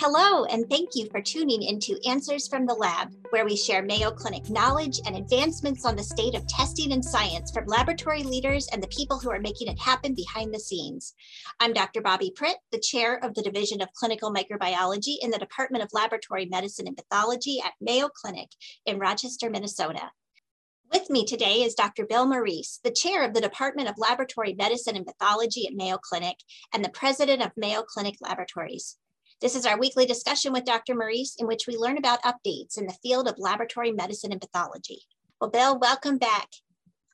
Hello, and thank you for tuning into Answers from the Lab, where we share Mayo Clinic knowledge and advancements on the state of testing and science from laboratory leaders and the people who are making it happen behind the scenes. I'm Dr. Bobbi Pritt, the chair of the Division of Clinical Microbiology in the Department of Laboratory Medicine and Pathology at Mayo Clinic in Rochester, Minnesota. With me today is Dr. Bill Morice, the chair of the Department of Laboratory Medicine and Pathology at Mayo Clinic and the president of Mayo Clinic Laboratories. This is our weekly discussion with Dr. Morice, in which we learn about updates in the field of laboratory medicine and pathology. Well, Bill, welcome back.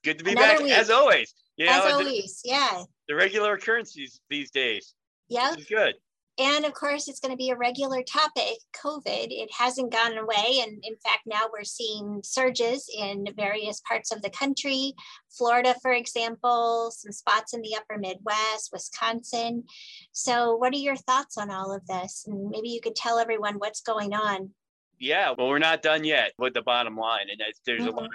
Good to be Another back week. as always. You as know, always, the, yeah. The regular occurrences these days. Yeah. Good. And of course, it's going to be a regular topic COVID. It hasn't gone away. And in fact, now we're seeing surges in various parts of the country. Florida, for example, some spots in the upper Midwest, Wisconsin. So, what are your thoughts on all of this? And maybe you could tell everyone what's going on. Yeah, well, we're not done yet with the bottom line. And there's mm-hmm. a lot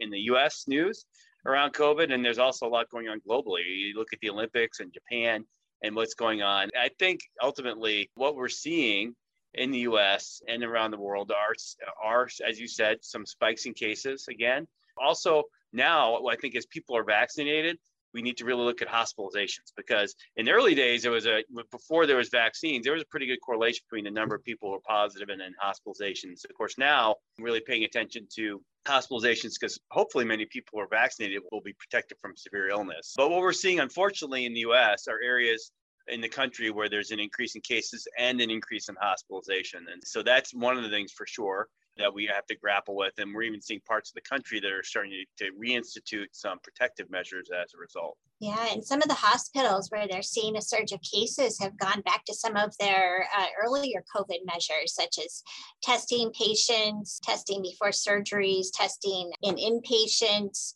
in the US news around COVID, and there's also a lot going on globally. You look at the Olympics and Japan and what's going on. I think ultimately what we're seeing in the US and around the world are, are, as you said, some spikes in cases again. Also, now I think as people are vaccinated, we need to really look at hospitalizations because in the early days there was a before there was vaccines there was a pretty good correlation between the number of people who were positive and then hospitalizations. Of course now I'm really paying attention to hospitalizations because hopefully many people who are vaccinated will be protected from severe illness. But what we're seeing unfortunately in the us are areas in the country where there's an increase in cases and an increase in hospitalization. And so that's one of the things for sure that we have to grapple with. And we're even seeing parts of the country that are starting to, to reinstitute some protective measures as a result. Yeah, and some of the hospitals where they're seeing a surge of cases have gone back to some of their uh, earlier COVID measures, such as testing patients, testing before surgeries, testing in inpatients.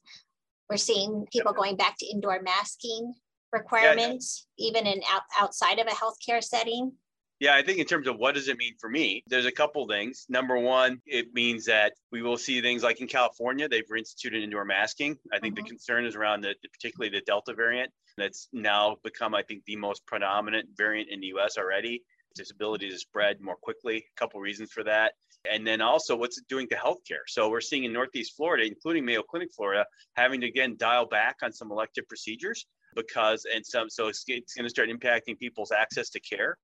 We're seeing people going back to indoor masking requirements, yeah, even in out, outside of a healthcare setting. Yeah, I think in terms of what does it mean for me, there's a couple things. Number one, it means that we will see things like in California, they've reinstituted indoor masking. I think mm-hmm. the concern is around the particularly the Delta variant that's now become, I think, the most predominant variant in the US already. Its ability to spread more quickly. A couple reasons for that. And then also what's it doing to healthcare? So we're seeing in Northeast Florida, including Mayo Clinic Florida, having to again dial back on some elective procedures because and some so it's, it's going to start impacting people's access to care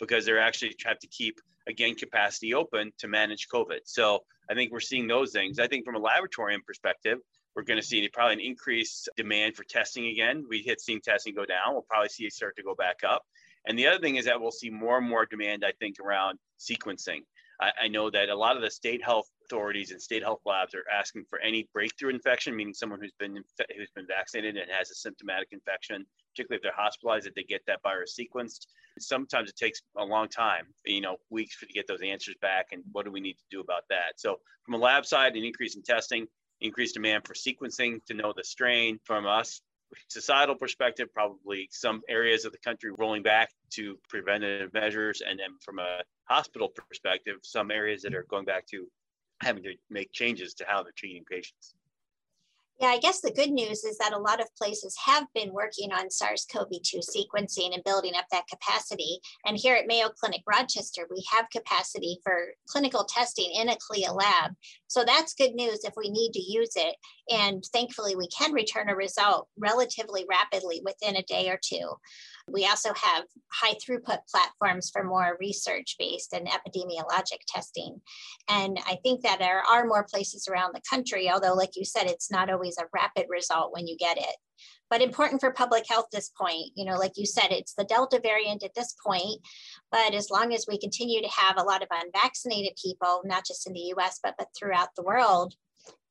because they're actually have to keep again capacity open to manage COVID. So I think we're seeing those things. I think from a laboratorium perspective, we're going to see probably an increased demand for testing again. We hit seeing testing go down. We'll probably see it start to go back up. And the other thing is that we'll see more and more demand, I think, around sequencing. I, I know that a lot of the state health authorities and state health labs are asking for any breakthrough infection, meaning someone who's been who's been vaccinated and has a symptomatic infection, particularly if they're hospitalized, that they get that virus sequenced. Sometimes it takes a long time, you know, weeks to get those answers back. And what do we need to do about that? So, from a lab side, an increase in testing, increased demand for sequencing to know the strain. From us, societal perspective, probably some areas of the country rolling back to preventative measures. And then from a hospital perspective, some areas that are going back to having to make changes to how they're treating patients. Yeah, I guess the good news is that a lot of places have been working on SARS CoV 2 sequencing and building up that capacity. And here at Mayo Clinic Rochester, we have capacity for clinical testing in a CLIA lab. So that's good news if we need to use it. And thankfully, we can return a result relatively rapidly within a day or two. We also have high throughput platforms for more research based and epidemiologic testing. And I think that there are more places around the country, although, like you said, it's not always a rapid result when you get it. But important for public health this point, you know, like you said, it's the Delta variant at this point. But as long as we continue to have a lot of unvaccinated people, not just in the US, but, but throughout the world,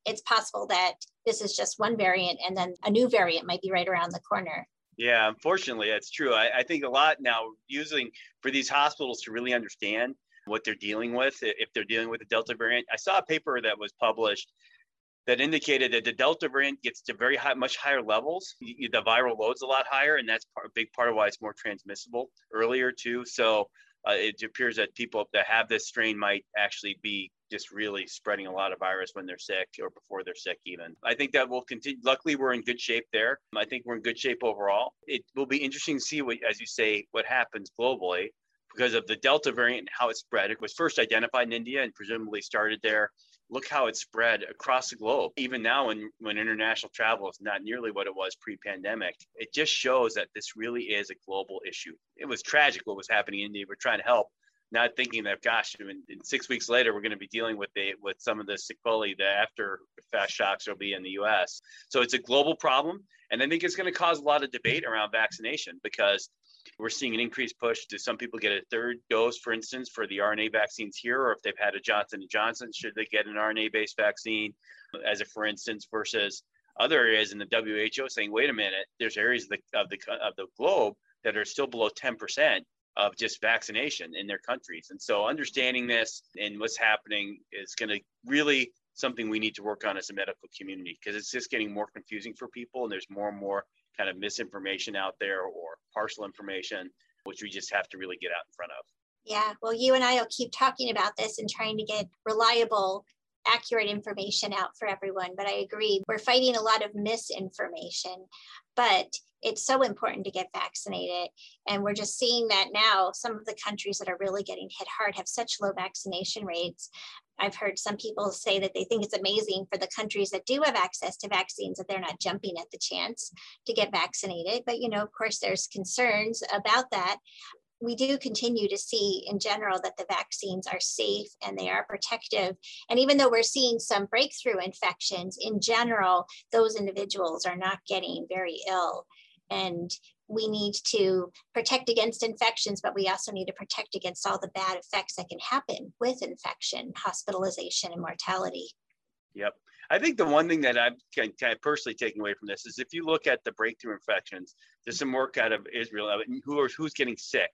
it's possible that this is just one variant and then a new variant might be right around the corner. Yeah, unfortunately, that's true. I, I, think a lot now using for these hospitals to really understand what they're dealing with, if they're dealing with the Delta variant. I saw a paper that was published that indicated that the Delta variant gets to very high, much higher levels. The viral load's a lot higher, and that's part, a big part of why it's more transmissible earlier too. So uh, it appears that people that have this strain might actually be just really spreading a lot of virus when they're sick or before they're sick even i think that will continue luckily we're in good shape there i think we're in good shape overall it will be interesting to see what as you say what happens globally because of the Delta variant and how it spread. It was first identified in India and presumably started there. Look how it spread across the globe. Even now, when, when international travel is not nearly what it was pre pandemic, it just shows that this really is a global issue. It was tragic what was happening in India. We're trying to help, not thinking that, gosh, in, in six weeks later, we're going to be dealing with the, with some of the sequelae, the after fast shocks will be in the US. So it's a global problem. And I think it's going to cause a lot of debate around vaccination because we're seeing an increased push. Do some people get a third dose, for instance, for the RNA vaccines here, or if they've had a Johnson and Johnson, should they get an RNA-based vaccine, as a for instance, versus other areas in the WHO saying, wait a minute, there's areas of the of the of the globe that are still below 10% of just vaccination in their countries. And so understanding this and what's happening is going to really something we need to work on as a medical community because it's just getting more confusing for people and there's more and more kind of misinformation out there or partial information, which we just have to really get out in front of. Yeah, well, you and I will keep talking about this and trying to get reliable, accurate information out for everyone. But I agree, we're fighting a lot of misinformation, but it's so important to get vaccinated. And we're just seeing that now. Some of the countries that are really getting hit hard have such low vaccination rates. I've heard some people say that they think it's amazing for the countries that do have access to vaccines that they're not jumping at the chance to get vaccinated. But, you know, of course, there's concerns about that. We do continue to see in general that the vaccines are safe and they are protective. And even though we're seeing some breakthrough infections, in general, those individuals are not getting very ill. And we need to protect against infections, but we also need to protect against all the bad effects that can happen with infection, hospitalization, and mortality. Yep. I think the one thing that I'm kind of personally taking away from this is if you look at the breakthrough infections, there's some work out of Israel who are, who's getting sick.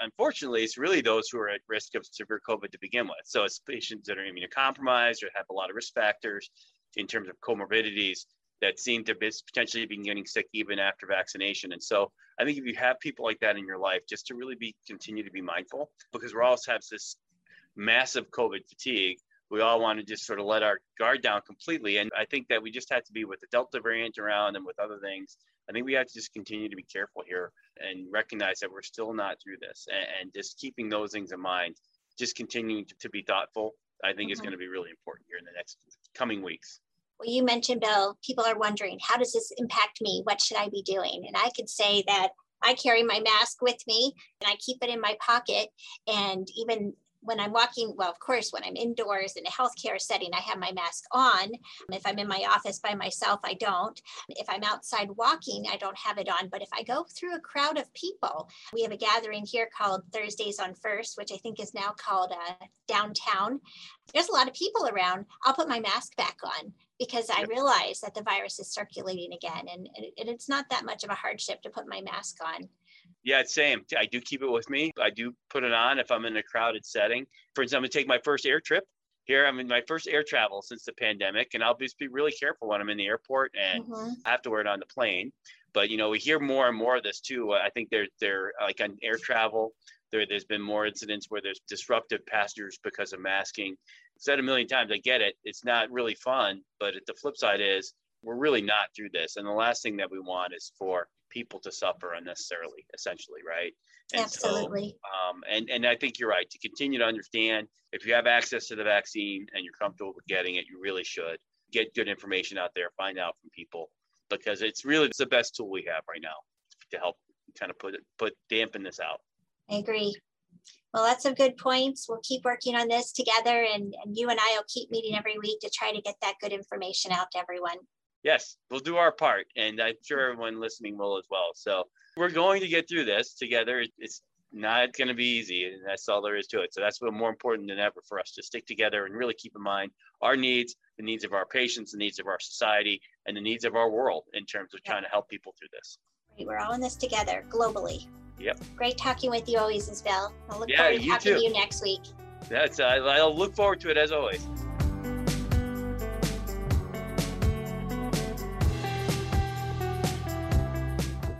Unfortunately, it's really those who are at risk of severe COVID to begin with. So it's patients that are immunocompromised or have a lot of risk factors in terms of comorbidities that seem to be potentially be getting sick even after vaccination. And so I think if you have people like that in your life, just to really be continue to be mindful because we're all have this massive COVID fatigue. We all want to just sort of let our guard down completely. And I think that we just have to be with the Delta variant around and with other things. I think we have to just continue to be careful here and recognize that we're still not through this and, and just keeping those things in mind, just continuing to, to be thoughtful, I think mm-hmm. is going to be really important here in the next coming weeks. Well, you mentioned, Bill, people are wondering, how does this impact me? What should I be doing? And I could say that I carry my mask with me and I keep it in my pocket. And even when I'm walking, well, of course, when I'm indoors in a healthcare setting, I have my mask on. If I'm in my office by myself, I don't. If I'm outside walking, I don't have it on. But if I go through a crowd of people, we have a gathering here called Thursdays on First, which I think is now called uh, Downtown. There's a lot of people around. I'll put my mask back on because I realize that the virus is circulating again. And, and it's not that much of a hardship to put my mask on. Yeah, it's same. I do keep it with me. I do put it on if I'm in a crowded setting. For instance, I'm take my first air trip here. I'm in my first air travel since the pandemic, and I'll just be really careful when I'm in the airport and mm-hmm. I have to wear it on the plane. But you know, we hear more and more of this too. I think they're they're like on air travel. There, there's been more incidents where there's disruptive passengers because of masking. I've Said a million times, I get it. It's not really fun, but the flip side is we're really not through this. And the last thing that we want is for people to suffer unnecessarily, essentially, right? And Absolutely. So, um, and and I think you're right. To continue to understand, if you have access to the vaccine and you're comfortable with getting it, you really should get good information out there, find out from people, because it's really it's the best tool we have right now to help kind of put it put dampen this out. I agree. Well, that's some good points. We'll keep working on this together, and, and you and I will keep meeting every week to try to get that good information out to everyone yes, we'll do our part. And I'm sure everyone listening will as well. So we're going to get through this together. It's not going to be easy. And that's all there is to it. So that's what more important than ever for us to stick together and really keep in mind our needs, the needs of our patients, the needs of our society, and the needs of our world in terms of trying to help people through this. We're all in this together globally. Yep. Great talking with you always, Isabel. I'll look yeah, forward to talking too. to you next week. That's uh, I'll look forward to it as always.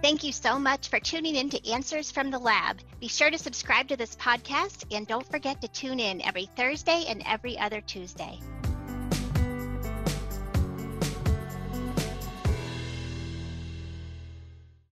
Thank you so much for tuning in to Answers from the Lab. Be sure to subscribe to this podcast and don't forget to tune in every Thursday and every other Tuesday.